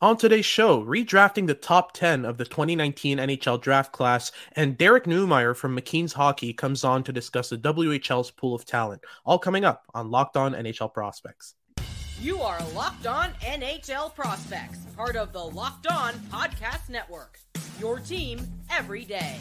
On today's show, redrafting the top 10 of the 2019 NHL draft class, and Derek Neumeier from McKeen's Hockey comes on to discuss the WHL's pool of talent. All coming up on Locked On NHL Prospects. You are Locked On NHL Prospects, part of the Locked On Podcast Network. Your team every day.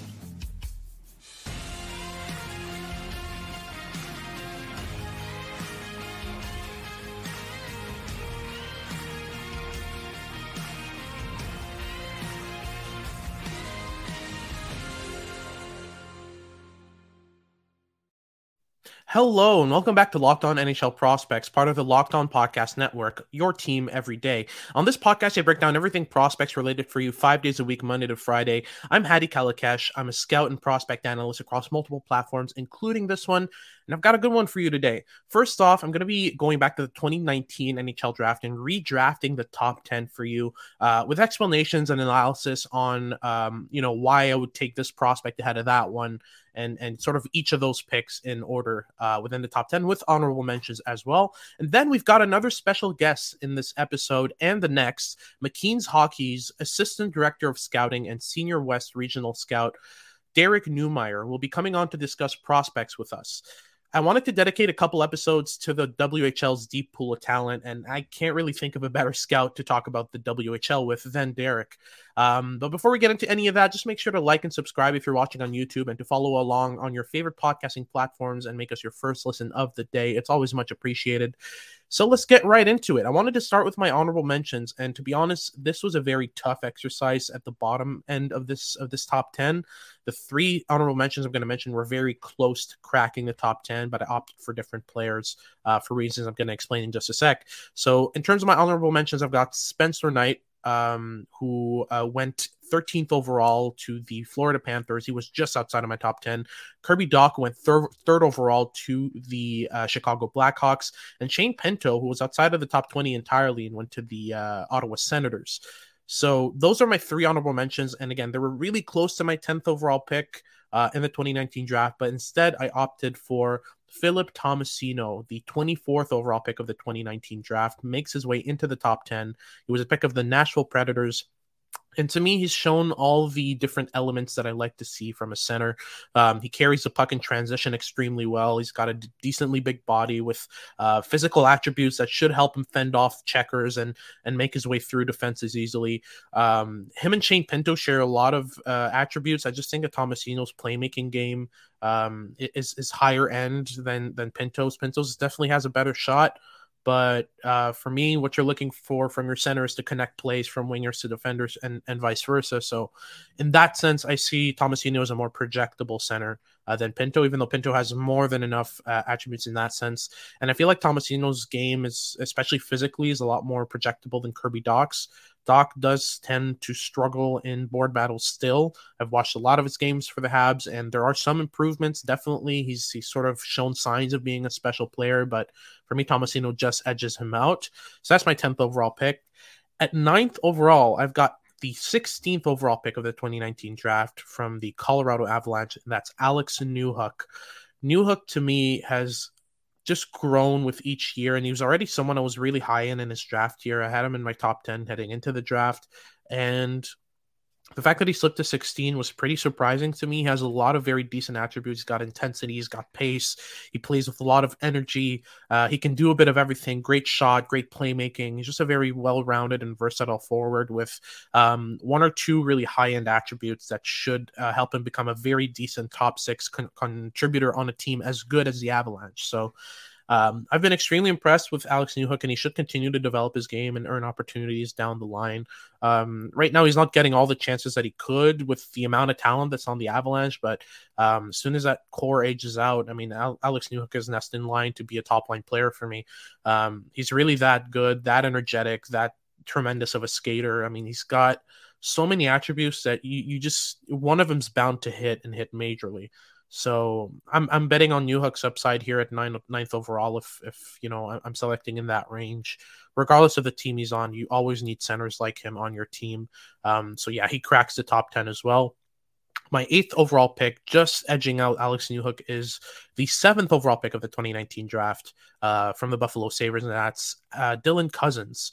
Hello, and welcome back to Locked On NHL Prospects, part of the Locked On Podcast Network, your team every day. On this podcast, I break down everything prospects related for you five days a week, Monday to Friday. I'm Hadi Kalakeche. I'm a scout and prospect analyst across multiple platforms, including this one. And I've got a good one for you today. First off, I'm going to be going back to the 2019 NHL draft and redrafting the top 10 for you uh, with explanations and analysis on, um, you know, why I would take this prospect ahead of that one and and sort of each of those picks in order uh, within the top 10 with honorable mentions as well. And then we've got another special guest in this episode and the next McKeen's Hockey's assistant director of scouting and senior West regional scout. Derek Neumeier will be coming on to discuss prospects with us. I wanted to dedicate a couple episodes to the WHL's deep pool of talent, and I can't really think of a better scout to talk about the WHL with than Derek. Um, but before we get into any of that, just make sure to like and subscribe if you're watching on YouTube and to follow along on your favorite podcasting platforms and make us your first listen of the day. It's always much appreciated. So let's get right into it. I wanted to start with my honorable mentions, and to be honest, this was a very tough exercise at the bottom end of this of this top ten. The three honorable mentions I'm going to mention were very close to cracking the top ten, but I opted for different players uh, for reasons I'm going to explain in just a sec. So in terms of my honorable mentions, I've got Spencer Knight, um, who uh, went 13th overall to the Florida Panthers. He was just outside of my top 10. Kirby Dach went thir- third overall to the uh, Chicago Blackhawks. And Shane Pinto, who was outside of the top 20 entirely and went to the uh, Ottawa Senators. So those are my three honorable mentions. And again, they were really close to my 10th overall pick uh, in the 2019 draft, but instead I opted for Philip Tomasino, the 24th overall pick of the 2019 draft, makes his way into the top 10. He was a pick of the Nashville Predators and to me, he's shown all the different elements that I like to see from a center. Um, he carries the puck in transition extremely well. He's got a d- decently big body with uh, physical attributes that should help him fend off checkers and and make his way through defenses easily. Um, him and Shane Pinto share a lot of uh, attributes. I just think of Tomasino's playmaking game um, is is higher end than than Pinto's. Pinto's definitely has a better shot. But uh, for me, what you're looking for from your center is to connect plays from wingers to defenders and, and vice versa. So, in that sense, I see Tomasino as a more projectable center uh, than Pinto, even though Pinto has more than enough uh, attributes in that sense. And I feel like Tomasino's game is, especially physically, is a lot more projectable than Kirby Dach's. Dach does tend to struggle in board battles still. I've watched a lot of his games for the Habs, and there are some improvements. Definitely, he's he's sort of shown signs of being a special player, but for me, Tomasino just edges him out. So that's my 10th overall pick. At ninth overall, I've got the 16th overall pick of the 2019 draft from the Colorado Avalanche, and that's Alex Newhook. Newhook to me has just grown with each year, and he was already someone I was really high in in his draft year. I had him in my top 10 heading into the draft, and the fact that he slipped to 16 was pretty surprising to me. He has a lot of very decent attributes. He's got intensity, he's got pace, he plays with a lot of energy. Uh, he can do a bit of everything great shot, great playmaking. He's just a very well rounded and versatile forward with um, one or two really high end attributes that should uh, help him become a very decent top six con- contributor on a team as good as the Avalanche. So, um, I've been extremely impressed with Alex Newhook, and he should continue to develop his game and earn opportunities down the line. Um, right now, he's not getting all the chances that he could with the amount of talent that's on the Avalanche, but um, as soon as that core ages out, I mean, Al- Alex Newhook is next in line to be a top line player for me. Um, he's really that good, that energetic, that tremendous of a skater. I mean, he's got so many attributes that you, you just one of them's bound to hit and hit majorly. So I'm I'm betting on Newhook's upside here at nine, ninth overall. If if you know I'm selecting in that range, regardless of the team he's on, you always need centers like him on your team. Um, so yeah, he cracks the top ten as well. My eighth overall pick, just edging out Alex Newhook, is the seventh overall pick of the 2019 draft uh, from the Buffalo Sabres, and that's uh, Dylan Cozens.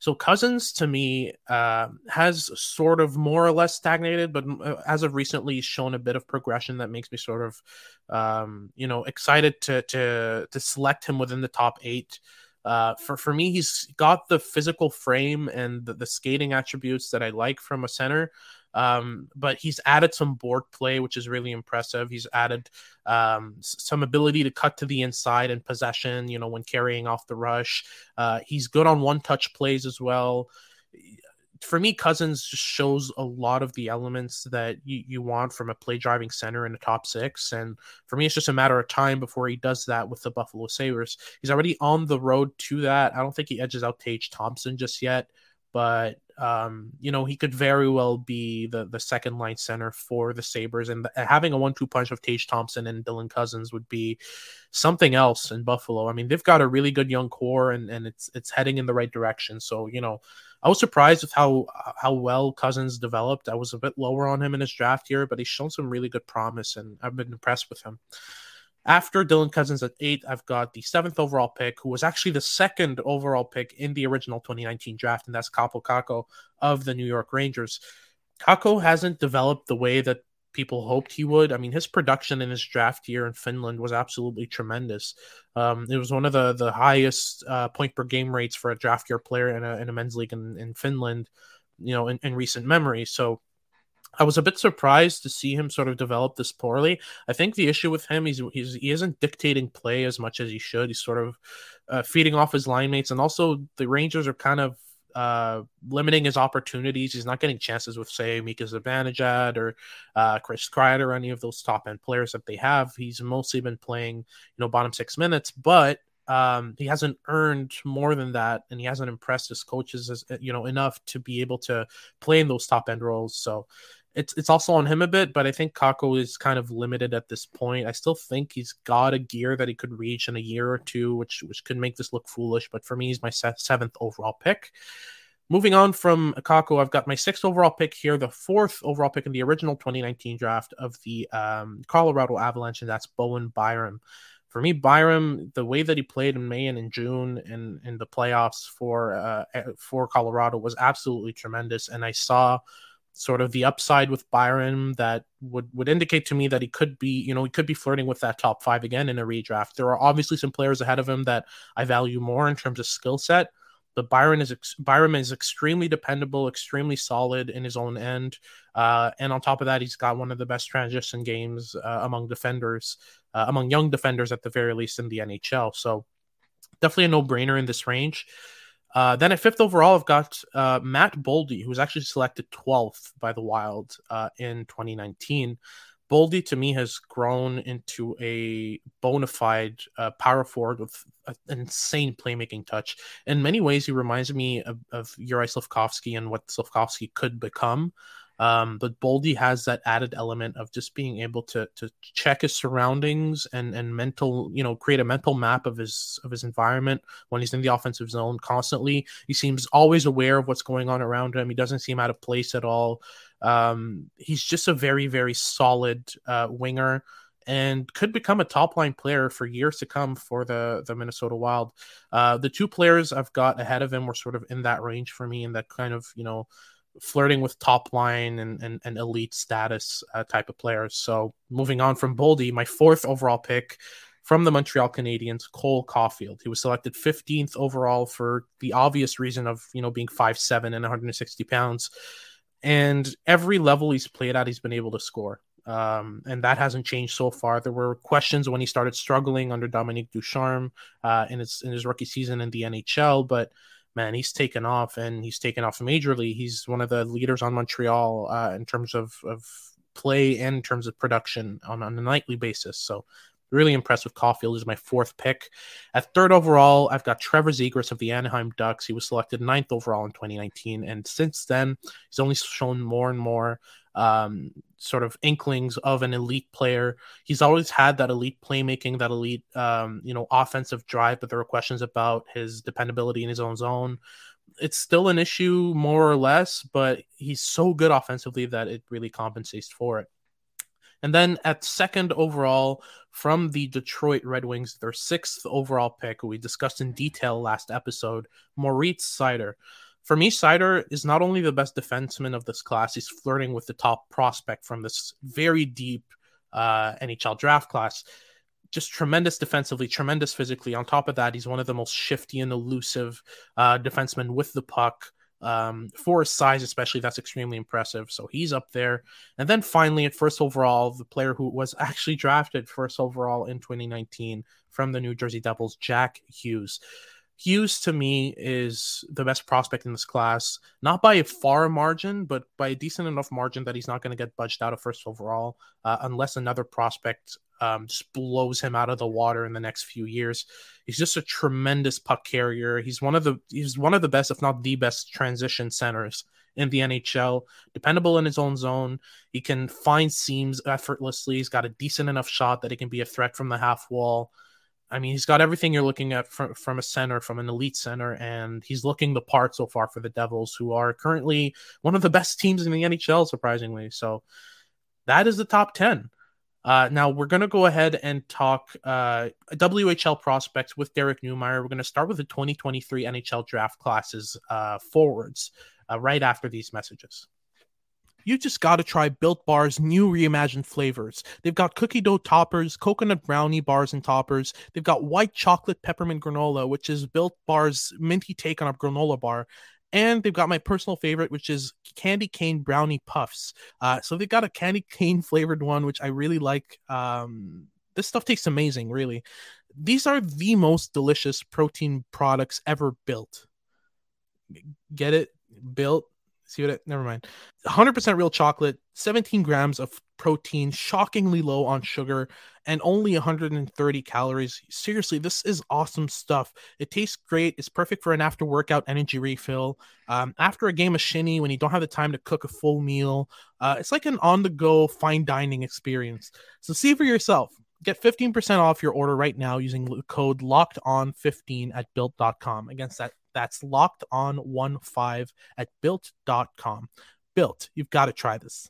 So Cozens to me uh, has sort of more or less stagnated, but uh, as of recently, shown a bit of progression that makes me sort of, um, you know, excited to to to select him within the top eight. Uh, for for me, he's got the physical frame and the, the skating attributes that I like from a center. Um, but he's added some board play, which is really impressive. He's added um, some ability to cut to the inside and possession, you know, when carrying off the rush. Uh, he's good on one touch plays as well. For me, Cozens just shows a lot of the elements that you, you want from a play driving center in the top six. And for me, it's just a matter of time before he does that with the Buffalo Sabres. He's already on the road to that. I don't think he edges out Tage Thompson just yet but um, you know, he could very well be the the second line center for the Sabres, and having a one-two punch of Tage Thompson and Dylan Cozens would be something else in Buffalo. I mean, they've got a really good young core, and and it's it's heading in the right direction. So you know, I was surprised with how how well Cozens developed. I was a bit lower on him in his draft year, but he's shown some really good promise, and I've been impressed with him. After Dylan Cozens at eight, I've got the seventh overall pick, who was actually the second overall pick in the original 2019 draft, and that's Kaapo Kakko of the New York Rangers. Kakko hasn't developed the way that people hoped he would. I mean, his production in his draft year in Finland was absolutely tremendous. Um, it was one of the the highest uh, point per game rates for a draft year player in a, in a men's league in, in Finland, you know, in, in recent memory. So I was a bit surprised to see him sort of develop this poorly. I think the issue with him he's, he's he isn't dictating play as much as he should. He's sort of uh, feeding off his line mates, and also the Rangers are kind of uh, limiting his opportunities. He's not getting chances with, say, Mika Zibanejad or uh, Chris Kreider or any of those top end players that they have. He's mostly been playing, you know, bottom six minutes, but um, he hasn't earned more than that, and he hasn't impressed his coaches as you know enough to be able to play in those top end roles. So it's it's also on him a bit, but I think Kakko is kind of limited at this point. I still think he's got a gear that he could reach in a year or two, which which could make this look foolish. But for me, he's my seventh overall pick. Moving on from Kakko, I've got my sixth overall pick here, the fourth overall pick in the original 2019 draft of the um, Colorado Avalanche, and that's Bowen Byram. For me, Byram, the way that he played in May and in June and in the playoffs for uh, for Colorado was absolutely tremendous, and I saw sort of the upside with Byram that would would indicate to me that he could be, you know, he could be flirting with that top five again in a redraft. There are obviously some players ahead of him that I value more in terms of skill set, but Byram is Byram is extremely dependable, extremely solid in his own end, uh, and on top of that, he's got one of the best transition games uh, among defenders, uh, among young defenders at the very least in the NHL. So definitely a no brainer in this range. Uh, then at fifth overall, I've got uh, Matt Boldy, who was actually selected 12th by the Wild uh, in 2019. Boldy to me has grown into a bona fide uh, power forward with an insane playmaking touch. In many ways, he reminds me of, of Juraj Slafkovsky and what Slafkovsky could become. Um, but Boldy has that added element of just being able to to check his surroundings and and mental, you know, create a mental map of his of his environment when he's in the offensive zone constantly. He seems always aware of what's going on around him. He doesn't seem out of place at all. Um, he's just a very very solid uh, winger and could become a top line player for years to come for the the Minnesota Wild. Uh, the two players I've got ahead of him were sort of in that range for me, in that kind of you know flirting with top line and, and, and elite status uh, type of players. So moving on from Boldy, my fourth overall pick from the Montreal Canadiens, Cole Caufield. He was selected 15th overall for the obvious reason of, you know, being 5'7 and 160 pounds. And every level he's played at, he's been able to score. Um, and that hasn't changed so far. There were questions when he started struggling under Dominique Ducharme uh, in his in his rookie season in the NHL, but man, he's taken off and he's taken off majorly. He's one of the leaders on Montreal uh, in terms of, of play and in terms of production on, on a nightly basis. So really impressed with Caufield Is my fourth pick. At third overall, I've got Trevor Zegras of the Anaheim Ducks. He was selected ninth overall in 2019, and since then he's only shown more and more um, sort of inklings of an elite player. He's always had that elite playmaking, that elite, um, you know, offensive drive, but there were questions about his dependability in his own zone. It's still an issue, more or less, but he's so good offensively that it really compensates for it. And then at second overall from the Detroit Red Wings, their sixth overall pick, we discussed in detail last episode, Moritz Seider. For me, Seider is not only the best defenseman of this class, he's flirting with the top prospect from this very deep uh, NHL draft class. Just tremendous defensively, tremendous physically. On top of that, he's one of the most shifty and elusive uh, defensemen with the puck. Um, for his size, especially, that's extremely impressive. So he's up there. And then finally, at first overall, the player who was actually drafted first overall in 2019 from the New Jersey Devils, Jack Hughes. Hughes to me is the best prospect in this class, not by a far margin, but by a decent enough margin that he's not going to get budged out of first overall uh, unless another prospect um, just blows him out of the water in the next few years. He's just a tremendous puck carrier. He's one of the he's one of the best, if not the best, transition centers in the NHL. Dependable in his own zone. He can find seams effortlessly. He's got a decent enough shot that he can be a threat from the half wall. I mean, he's got everything you're looking at from, from a center, from an elite center, and he's looking the part so far for the Devils, who are currently one of the best teams in the NHL, surprisingly. So that is the top 10. Uh, now we're going to go ahead and talk uh, WHL prospects with Derek Neumeier. We're going to start with the 2023 NHL draft classes uh, forwards uh, right after these messages you just got to try Built Bar's new reimagined flavors. They've got cookie dough toppers, coconut brownie bars and toppers. They've got white chocolate peppermint granola, which is Built Bar's minty take on a granola bar. And they've got my personal favorite, which is candy cane brownie puffs. Uh, so they've got a candy cane flavored one, which I really like. Um, this stuff tastes amazing, really. These are the most delicious protein products ever built. Get it? Built See what? I, never mind. 100% real chocolate, 17 grams of protein, shockingly low on sugar, and only 130 calories. Seriously, this is awesome stuff. It tastes great. It's perfect for an after workout energy refill. Um, after a game of shinny, when you don't have the time to cook a full meal, uh, it's like an on the go fine dining experience. So see for yourself. Get 15% off your order right now using the code locked on 15 at built.com. Against that that's locked on one five at built.com. Built, you've got to try this.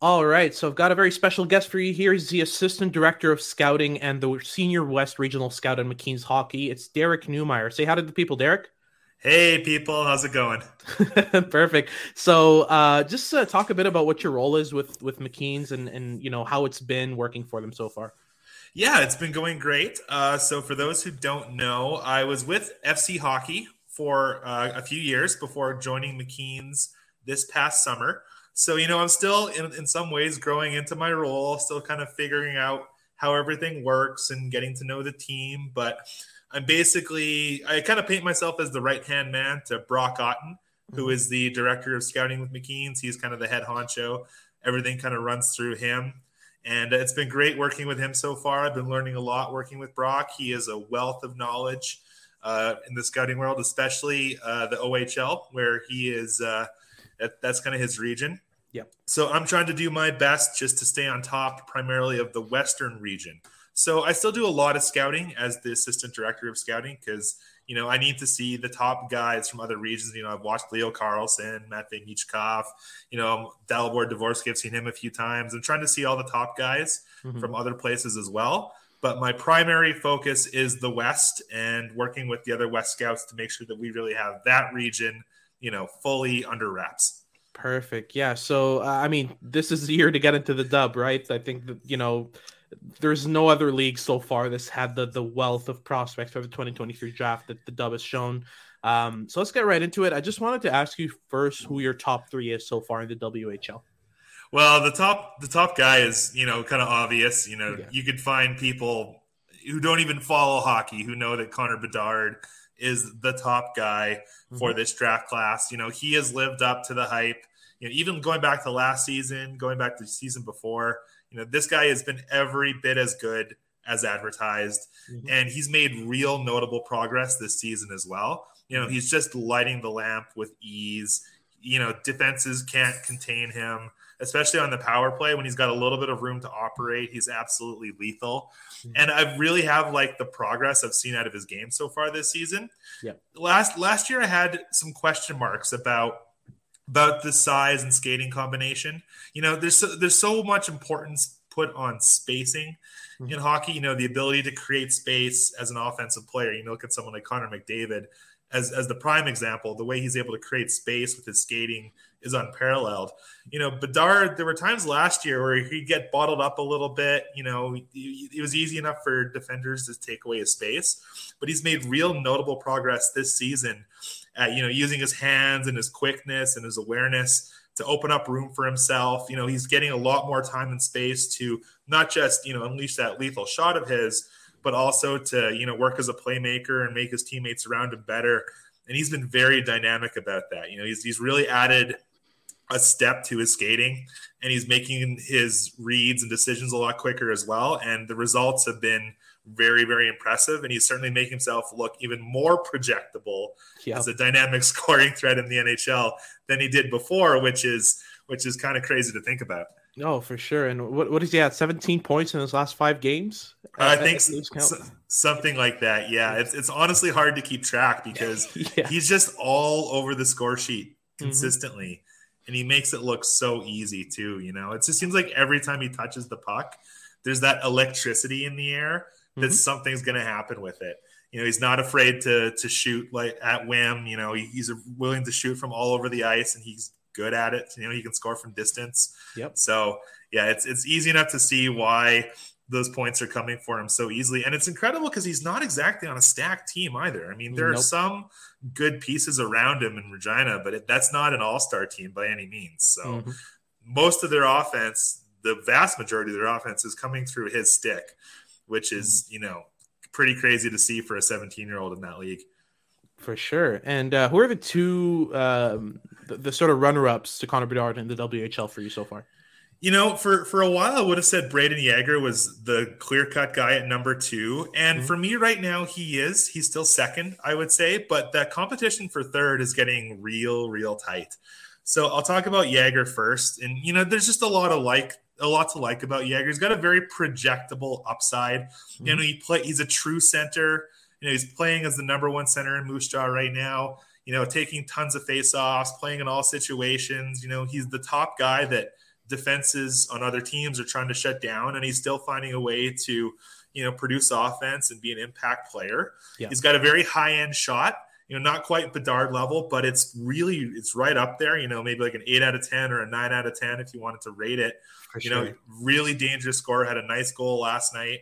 All right, so I've got a very special guest for you here. He's the Assistant Director of Scouting and the Senior West Regional Scout in McKeen's Hockey. It's Derek Neumeier. Say hi to the people, Derek. Hey, people, how's it going? Perfect. So, uh, just uh, talk a bit about what your role is with with McKeen's and and you know how it's been working for them so far. Yeah, it's been going great. Uh, so, for those who don't know, I was with FC Hockey for uh, a few years before joining McKeen's this past summer. So, you know, I'm still in, in some ways growing into my role, still kind of figuring out how everything works and getting to know the team. But I'm basically, I kind of paint myself as the right hand man to Brock Otten, who mm-hmm. the director of scouting with McKeen's. He's kind of the head honcho. Everything kind of runs through him. And it's been great working with him so far. I've been learning a lot working with Brock. He is a wealth of knowledge uh, in the scouting world, especially uh, the OHL, where he is. Uh, that, that's kind of his region. Yeah. So I'm trying to do my best just to stay on top, primarily of the Western region. So I still do a lot of scouting as the assistant director of scouting because you know I need to see the top guys from other regions. You know I've watched Leo Carlsson, Matvey Michkov, you know Dalibor Dvorsky. I've seen him a few times. I'm trying to see all the top guys mm-hmm. from other places as well but my primary focus is the West and working with the other West Scouts to make sure that we really have that region, you know, fully under wraps. Perfect. Yeah. So, uh, I mean, this is the year to get into the dub, right? I think that, you know, there's no other league so far that's had the the wealth of prospects for the 2023 draft that the dub has shown. Um, so let's get right into it. I just wanted to ask you first who your top three is so far in the WHL. Well, the top the top guy is you know kind of obvious. You know, yeah. you could find people who don't even follow hockey who know that Connor Bedard is the top guy mm-hmm. for this draft class. You know, he has lived up to the hype. You know, even going back to last season, going back to the season before, you know, this guy has been every bit as good as advertised, mm-hmm. and he's made real notable progress this season as well. You know, he's just lighting the lamp with ease. You know, defenses can't contain him especially on the power play when he's got a little bit of room to operate. He's absolutely lethal. Mm-hmm. And I really have like the progress I've seen out of his game so far this season. Yeah. Last last year I had some question marks about about the size and skating combination. You know, there's so, there's so much importance put on spacing mm-hmm. in hockey. You know, the ability to create space as an offensive player. You know, look at someone like Connor McDavid as as the prime example, the way he's able to create space with his skating is unparalleled. You know, Bedard, there were times last year where he'd get bottled up a little bit. You know, it was easy enough for defenders to take away his space, but he's made real notable progress this season at, you know, using his hands and his quickness and his awareness to open up room for himself. You know, he's getting a lot more time and space to not just, you know, unleash that lethal shot of his, but also to, you know, work as a playmaker and make his teammates around him better. And he's been very dynamic about that. You know, he's, he's really added a step to his skating and he's making his reads and decisions a lot quicker as well. And the results have been very, very impressive. And he's certainly making himself look even more projectable yep. as a dynamic scoring threat in the NHL than he did before, which is which is kind of crazy to think about. No, for sure. And what what is he at? Seventeen points in his last five games. I think something like that. Yeah, it's it's honestly hard to keep track because yeah. he's just all over the score sheet mm-hmm. consistently. Mm-hmm and he makes it look so easy too. You know, it just seems like every time he touches the puck, there's that electricity in the air that mm-hmm. something's going to happen with it. You know, he's not afraid to to shoot like at whim. You know, he, he's willing to shoot from all over the ice, and he's good at it. You know, he can score from distance. Yep. So yeah, it's it's easy enough to see why those points are coming for him so easily. And it's incredible because he's not exactly on a stacked team either. I mean, there nope. are some good pieces around him in Regina, but it, that's not an all star team by any means. So mm-hmm. most of their offense, the vast majority of their offense is coming through his stick, which is, mm-hmm. you know, pretty crazy to see for a 17 year old in that league. For sure. And uh, who are the two, um, the, the sort of runner ups to Connor Bedard in the WHL for you so far? You know, for for a while, I would have said Brayden Yager was the clear cut guy at number two, and mm-hmm. for me right now, he is. He's still second, I would say, but that competition for third is getting real, real tight. So I'll talk about Yager first, and you know, there's just a lot of like a lot to like about Yager. He's got a very projectable upside. Mm-hmm. You know, he play. He's a true center. You know, he's playing as the number one center in Moose Jaw right now. You know, taking tons of face-offs, playing in all situations. You know, he's the top guy that defenses on other teams are trying to shut down, and he's still finding a way to, you know, produce offense and be an impact player. Yeah. He's got a very high end shot. You know, not quite Bedard level, but it's really it's right up there. You know, maybe like an eight out of ten or a nine out of ten if you wanted to rate it. For you sure. know, really dangerous score. Had a nice goal last night.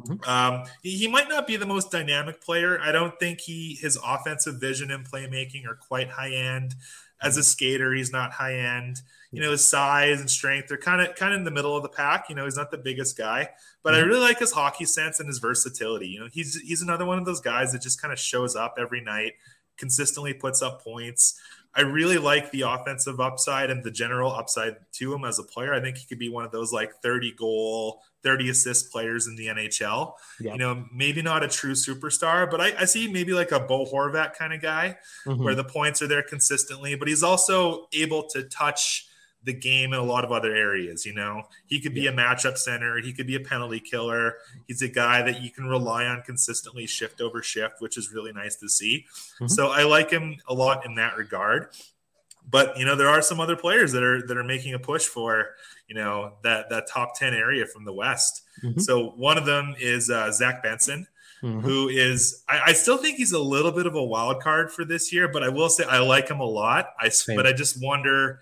Mm-hmm. Um, he, he, might not be the most dynamic player. I don't think he his offensive vision and playmaking are quite high end. As a skater, he's not high end you know his size and strength they're kind of kind of in the middle of the pack you know he's not the biggest guy but mm-hmm. i really like his hockey sense and his versatility you know he's he's another one of those guys that just kind of shows up every night consistently puts up points i really like the offensive upside and the general upside to him as a player i think he could be one of those like 30 goal 30 assist players in the nhl yeah. you know maybe not a true superstar but i, I see maybe like a bo horvat kind of guy mm-hmm. where the points are there consistently but he's also able to touch the game in a lot of other areas. You know, he could be yeah. a matchup center, he could be a penalty killer. He's a guy that you can rely on consistently, shift over shift, which is really nice to see. Mm-hmm. So I like him a lot in that regard. But you know, there are some other players that are that are making a push for you know that that top ten area from the West. Mm-hmm. So one of them is uh, Zach Benson. Mm-hmm. Who is? I, I, still think he's a little bit of a wild card for this year, but I will say I like him a lot. I Same. but I just wonder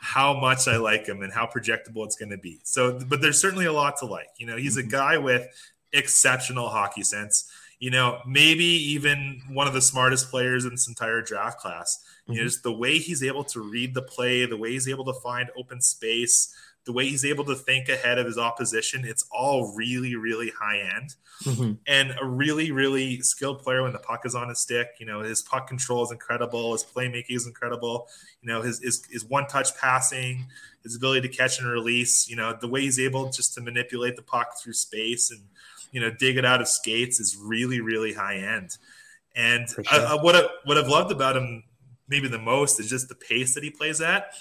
how much I like him and how projectable it's going to be. So, but there's certainly a lot to like. You know, he's a mm-hmm. guy with exceptional hockey sense. You know, maybe even one of the smartest players in this entire draft class. You know, mm-hmm. just the way he's able to read the play, the way he's able to find open space, the way he's able to think ahead of his opposition, it's all really, really high end. Mm-hmm. And a really, really skilled player when the puck is on his stick. You know, his puck control is incredible, his playmaking is incredible. You know, his his, his one touch passing, his ability to catch and release, you know, the way he's able just to manipulate the puck through space and, you know, dig it out of skates is really, really high end. And sure. I, I, what I, what I've loved about him maybe the most is just the pace that he plays at.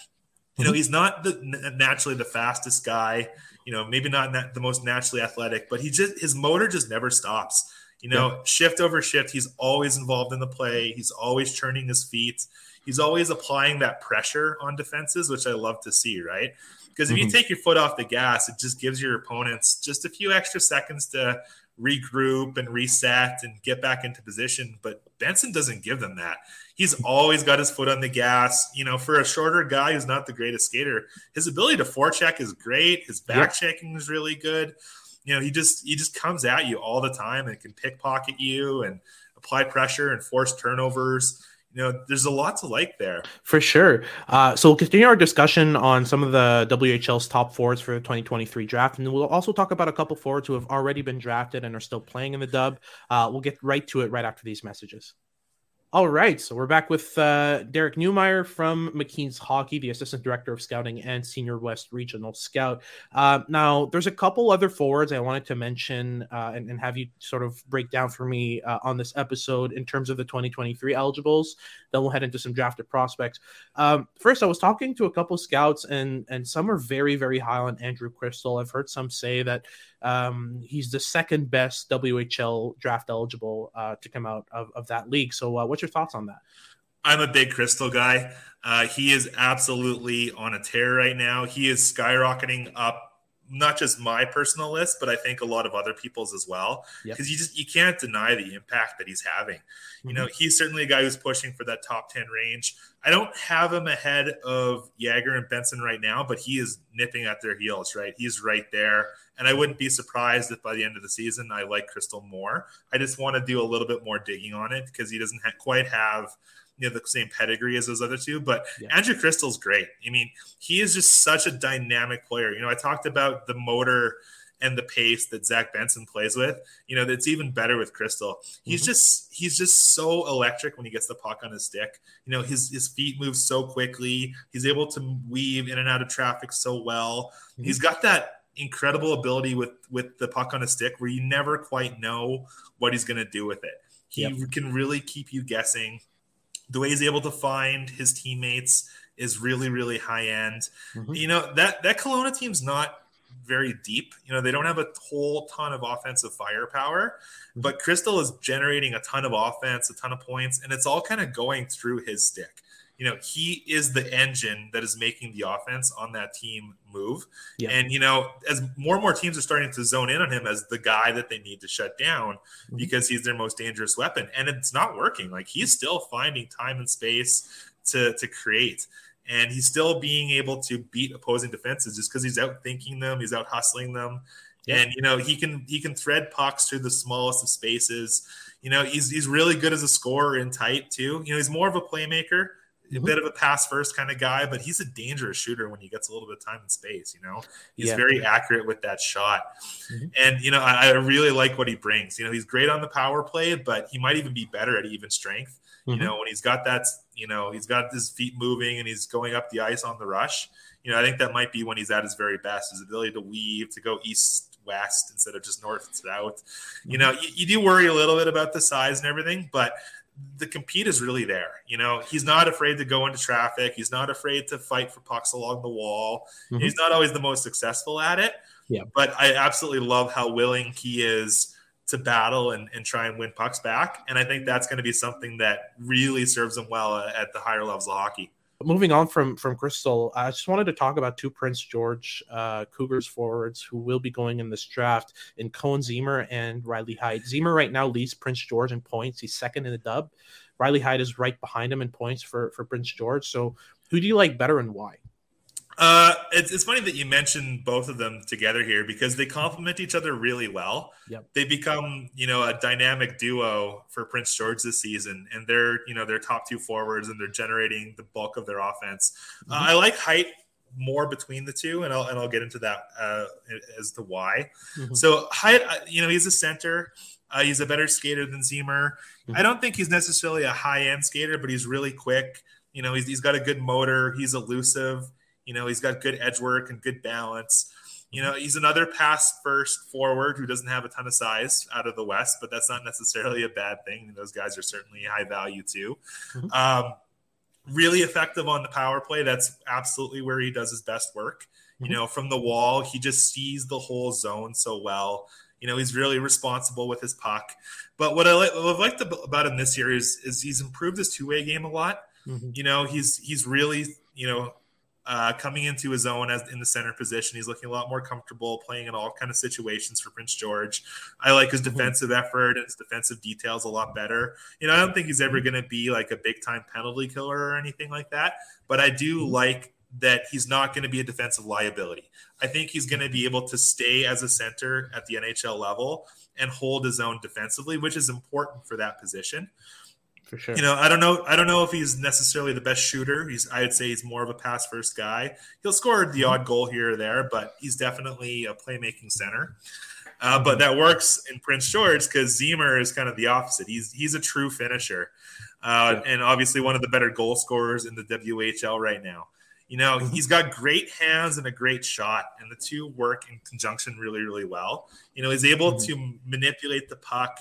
You know, he's not the naturally the fastest guy. You know, maybe not the most naturally athletic, but he just his motor just never stops. You know, yeah. shift over shift, he's always involved in the play. He's always turning his feet. He's always applying that pressure on defenses, which I love to see. Right? Because if mm-hmm. you take your foot off the gas, it just gives your opponents just a few extra seconds to regroup and reset and get back into position. But Benson doesn't give them that. He's always got his foot on the gas. You know, for a shorter guy who's not the greatest skater, his ability to forecheck is great. His back checking is really good. You know, he just he just comes at you all the time and can pickpocket you and apply pressure and force turnovers you know, there's a lot to like there. For sure. Uh, so we'll continue our discussion on some of the WHL's top forwards for the 2023 draft. And we'll also talk about a couple forwards who have already been drafted and are still playing in the dub. Uh, we'll get right to it right after these messages. All right, so we're back with uh, Derek Neumeier from McKeen's Hockey, the assistant director of scouting and senior West regional scout. Uh, now, there's a couple other forwards I wanted to mention uh, and, and, have you sort of break down for me uh, on this episode in terms of the 2023 eligibles. Then we'll head into some drafted prospects. Um, first, I was talking to a couple scouts, and and some are very very high on Andrew Cristall. I've heard some say that um, he's the second best WHL draft eligible uh, to come out of, of that league. So, uh, what's your thoughts on that? I'm a big Cristall guy. Uh, he is absolutely on a tear right now. He is skyrocketing up not just my personal list, but I think a lot of other people's as well. Because yep. you just you can't deny the impact that he's having. Mm-hmm. You know, he's certainly a guy who's pushing for that top 10 range. I don't have him ahead of Yager and Benson right now, but he is nipping at their heels, right? He's right there. And I wouldn't be surprised if by the end of the season I like Cristall more. I just want to do a little bit more digging on it because he doesn't ha- quite have you know the same pedigree as those other two. But yeah. Andrew Cristall's great. I mean, he is just such a dynamic player. You know, I talked about the motor and the pace that Zach Benson plays with. You know, it's even better with Cristall. He's mm-hmm. just he's just so electric when he gets the puck on his stick. You know, his his feet move so quickly. He's able to weave in and out of traffic so well. Mm-hmm. He's got that incredible ability with with the puck on a stick where you never quite know what he's going to do with it. He yep. can really keep you guessing. The way he's able to find his teammates is really really high end. Mm-hmm. You know that that Kelowna team's not very deep. You know they don't have a whole ton of offensive firepower, mm-hmm. but Cristall is generating a ton of offense, a ton of points, and it's all kind of going through his stick you know, he is the engine that is making the offense on that team move. Yeah. And, you know, as more and more teams are starting to zone in on him as the guy that they need to shut down mm-hmm. because he's their most dangerous weapon. And it's not working. Like he's still finding time and space to, to create. And he's still being able to beat opposing defenses just because he's out thinking them, he's out hustling them. Yeah. And you know, he can he can thread pucks through the smallest of spaces. You know, he's he's really good as a scorer in tight too. You know, he's more of a playmaker a bit of a pass first kind of guy, but he's a dangerous shooter when he gets a little bit of time and space. You know, he's yeah. very accurate with that shot, mm-hmm. and you know, I, I, really like what he brings. You know, he's great on the power play, but he might even be better at even strength. Mm-hmm. You know, when he's got that, you know, he's got his feet moving and he's going up the ice on the rush. You know, I think that might be when he's at his very best. His ability to weave, to go east west instead of just north south. You mm-hmm. know, you, you do worry a little bit about the size and everything, but the compete is really there. You know, he's not afraid to go into traffic. He's not afraid to fight for pucks along the wall. Mm-hmm. He's not always the most successful at it. Yeah. But I absolutely love how willing he is to battle and, and try and win pucks back. And I think that's going to be something that really serves him well at the higher levels of hockey. Moving on from from Cristall, I just wanted to talk about two Prince George uh, Cougars forwards who will be going in this draft in Koehn Ziemer and Riley Heidt. Ziemmer right now leads Prince George in points. He's second in the dub. Riley Heidt is right behind him in points for for Prince George. So who do you like better and why? Uh, it's, it's funny that you mentioned both of them together here because they complement each other really well. Yep. They become, you know, a dynamic duo for Prince George this season, and they're, you know, their top two forwards, and they're generating the bulk of their offense. Uh, mm-hmm. Uh, I like Heidt more between the two, and I'll and I'll get into that uh, as to why. Mm-hmm. So Heidt, uh, you know, he's a center. Uh, he's a better skater than Ziemer. Mm-hmm. I don't think he's necessarily a high end skater, but he's really quick. You know, he's, he's got a good motor. He's elusive. You know, he's got good edge work and good balance. You know, he's another pass first forward who doesn't have a ton of size out of the West, but that's not necessarily a bad thing. Those guys are certainly high value too. Mm-hmm. Um, really effective on the power play. That's absolutely where he does his best work. Mm-hmm. You know, from the wall, he just sees the whole zone so well. You know, he's really responsible with his puck. But what I like, what liked about him this year is, is he's improved his two way game a lot. Mm-hmm. You know, he's he's really you know uh, coming into his own as in the center position. He's looking a lot more comfortable playing in all kind of situations for Prince George. I like his mm-hmm. defensive mm-hmm. effort and his defensive details a lot better. You know, I don't think he's ever going to be like a big time penalty killer or anything like that, but I do mm-hmm. like that he's not going to be a defensive liability. I think he's going to be able to stay as a center at the NHL level and hold his own defensively, which is important for that position. For sure. You know, I don't know. I don't know if he's necessarily the best shooter. He's, I would say, he's more of a pass first guy. He'll score the mm-hmm. odd goal here or there, but he's definitely a playmaking center. Uh, but that works in Prince George because Ziemer is kind of the opposite. He's he's a true finisher, uh, yeah. and obviously one of the better goal scorers in the WHL right now. You know, mm-hmm. he's got great hands and a great shot, and the two work in conjunction really, really well. You know, he's able mm-hmm. to manipulate the puck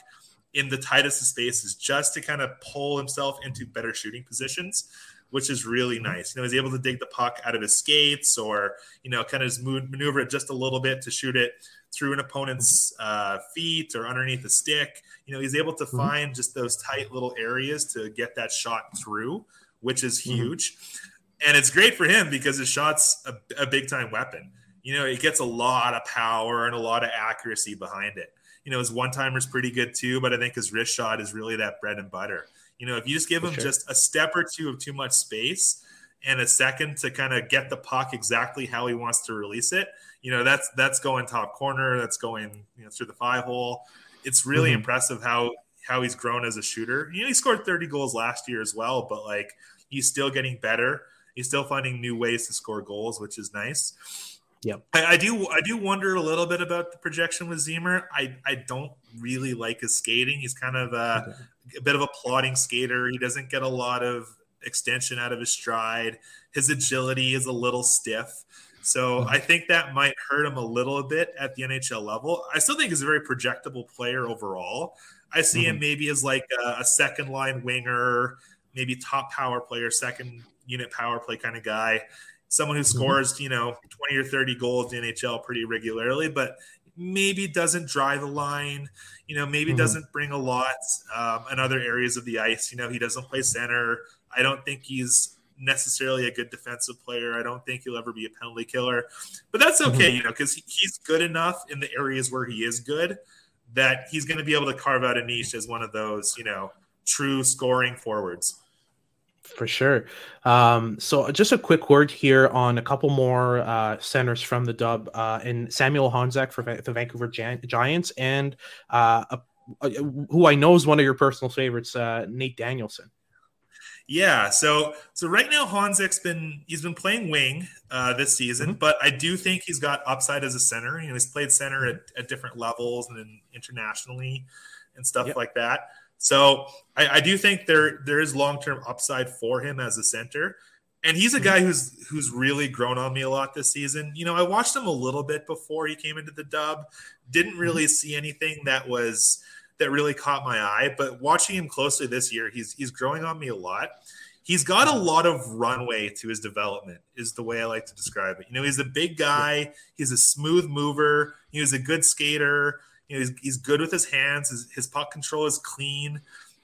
in the tightest of spaces just to kind of pull himself into better shooting positions, which is really mm-hmm. nice. You know, he's able to dig the puck out of his skates or, you know, kind of just maneuver it just a little bit to shoot it through an opponent's uh, feet or underneath the stick. You know, he's able to mm-hmm. find just those tight little areas to get that shot through, which is mm-hmm. huge. Mm-hmm and it's great for him because his shot's a, a big time weapon. You know, it gets a lot of power and a lot of accuracy behind it. You know, his one timer is pretty good too, but I think his wrist shot is really that bread and butter. You know, if you just give him sure. just a step or two of too much space and a second to kind of get the puck exactly how he wants to release it, you know, that's that's going top corner, that's going you know through the five hole. It's really mm-hmm. impressive how how he's grown as a shooter. You know, he scored 30 goals last year as well, but like he's still getting better he's still finding new ways to score goals, which is nice. Yep. I, I, do I do wonder a little bit about the projection with Ziemer. I, I don't really like his skating. He's kind of a, okay. a bit of a plodding skater. He doesn't get a lot of extension out of his stride. His agility is a little stiff. So mm-hmm. I think that might hurt him a little bit at the NHL level. I still think he's a very projectable player overall. I see mm-hmm. him maybe as like a, a second line winger, maybe top power player, second unit power play kind of guy, someone who mm-hmm. scores, mm-hmm. you know, 20 or 30 goals in NHL pretty regularly, but maybe doesn't drive a line, you know, maybe mm-hmm. doesn't bring a lot um, in other areas of the ice. You know, he doesn't play center. I don't think he's necessarily a good defensive player. I don't think he'll ever be a penalty killer, but that's okay, mm-hmm. you know, because he's good enough in the areas where he is good that he's going to be able to carve out a niche as one of those, you know, true scoring forwards. For sure. Um, so just a quick word here on a couple more uh, centers from the dub uh, and Samuel Honzek for the Vancouver Giants and uh, a, a, who I know is one of your personal favorites, uh, Nate Danielson. Yeah, so so right now Honzek's been he's been playing wing uh, this season, mm-hmm. but I do think he's got upside as a center. You know, he's played center at, at different levels and then internationally and stuff yep. like that. So I, I do think there there is long term upside for him as a center. And he's a guy who's who's really grown on me a lot this season. You know, I watched him a little bit before he came into the dub. Didn't really mm-hmm. see anything that was that really caught my eye, but watching him closely this year, he's he's growing on me a lot. He's got a lot of runway to his development, is the way I like to describe it. You know, he's a big guy, he's a smooth mover, he was a good skater. You know, he's, he's good with his hands. His, his puck control is clean,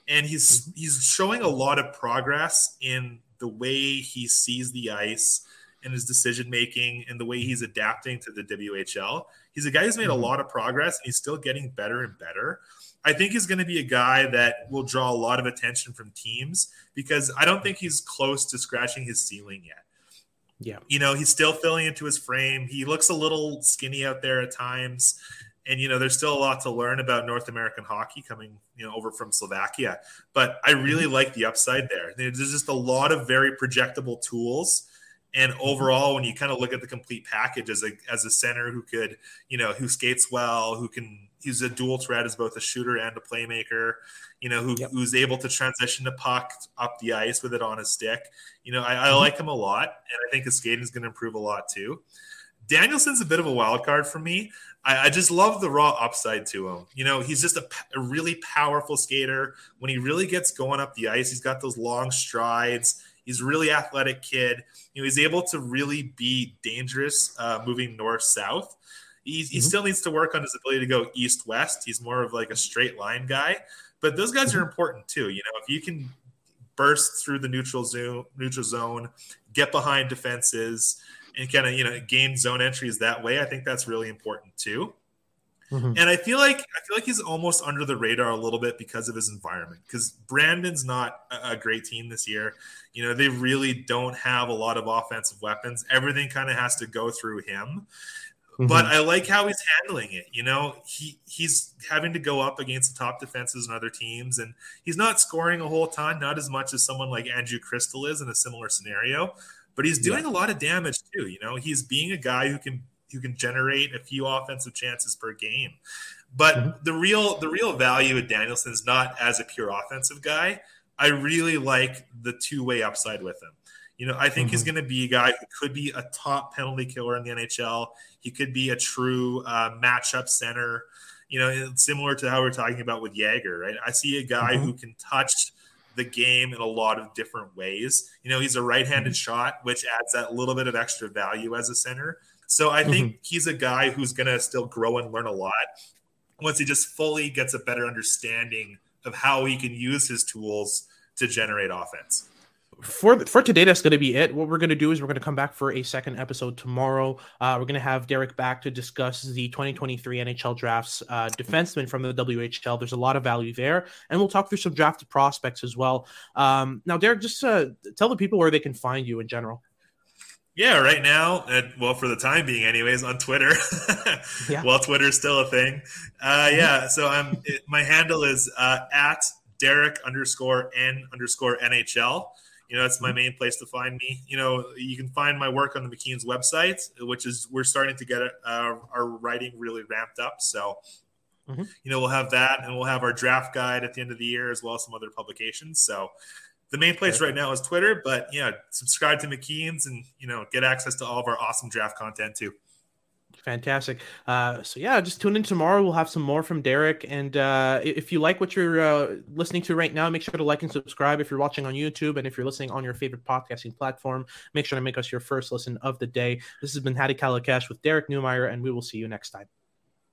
and he's he's showing a lot of progress in the way he sees the ice and his decision making and the way he's adapting to the WHL. He's a guy who's made a mm-hmm. lot of progress and he's still getting better and better. I think he's going to be a guy that will draw a lot of attention from teams because I don't think he's close to scratching his ceiling yet. Yeah. You know, he's still filling into his frame. He looks a little skinny out there at times and you know there's still a lot to learn about North American hockey coming you know over from Slovakia but I really mm-hmm. like the upside there there's just a lot of very projectable tools and mm-hmm. overall when you kind of look at the complete package as a as a center who could you know who skates well who can he's a dual threat as both a shooter and a playmaker you know who, yep. who's able to transition the puck up the ice with it on his stick you know I, I mm-hmm. like him a lot and I think his skating is going to improve a lot too Danielson's a bit of a wild card for me. I, I, just love the raw upside to him. You know, he's just a, a, really powerful skater. When he really gets going up the ice, he's got those long strides. He's a really athletic kid. You know, he's able to really be dangerous uh, moving north south. He, mm-hmm. he still needs to work on his ability to go east west. He's more of like a straight line guy. But those guys mm-hmm. are important too. You know, if you can burst through the neutral zone, neutral zone, get behind defenses and kind of you know gain zone entries that way. I think that's really important too. Mm-hmm. And I feel like I feel like he's almost under the radar a little bit because of his environment. Because Brandon's not a, great team this year. You know, they really don't have a lot of offensive weapons. Everything kind of has to go through him. Mm-hmm. But I like how he's handling it. You know, he he's having to go up against the top defenses and other teams, and he's not scoring a whole ton, not as much as someone like Andrew Cristall is in a similar scenario. But he's doing yeah. a lot of damage too. You know, he's being a guy who can who can generate a few offensive chances per game. But mm-hmm. the real the real value of Danielson is not as a pure offensive guy. I really like the two way upside with him. You know, I think mm-hmm. he's going to be a guy who could be a top penalty killer in the NHL. He could be a true uh, matchup center. You know, similar to how we're talking about with Yager, right? I see a guy mm-hmm. who can touch the game in a lot of different ways. You know, he's a right-handed mm-hmm. shot, which adds that little bit of extra value as a center. So I think mm-hmm. he's a guy who's going to still grow and learn a lot once he just fully gets a better understanding of how he can use his tools to generate offense for for today that's going to be it what we're going to do is we're going to come back for a second episode tomorrow uh, we're going to have derek back to discuss the 2023 nhl drafts uh, defensemen from the whl there's a lot of value there and we'll talk through some drafted prospects as well um, now derek just uh, tell the people where they can find you in general yeah, right now, well, for the time being, anyways, on Twitter. yeah. Well, Twitter's still a thing. Uh, yeah, so I'm. It, my handle is uh, at Derek underscore N underscore NHL. You know, that's my main place to find me. You know, you can find my work on the McKeen's website, which is we're starting to get uh, our writing really ramped up. So, mm-hmm. you know, we'll have that, and we'll have our draft guide at the end of the year, as well as some other publications. So, the main place right now is Twitter, but yeah, subscribe to McKeen's and you know get access to all of our awesome draft content too. Fantastic. Uh, so yeah, just tune in tomorrow. We'll have some more from Derek. And uh, if you like what you're uh, listening to right now, make sure to like and subscribe if you're watching on YouTube, and if you're listening on your favorite podcasting platform, make sure to make us your first listen of the day. This has been Hadi Kalakeche with Derek Neumeier, and we will see you next time.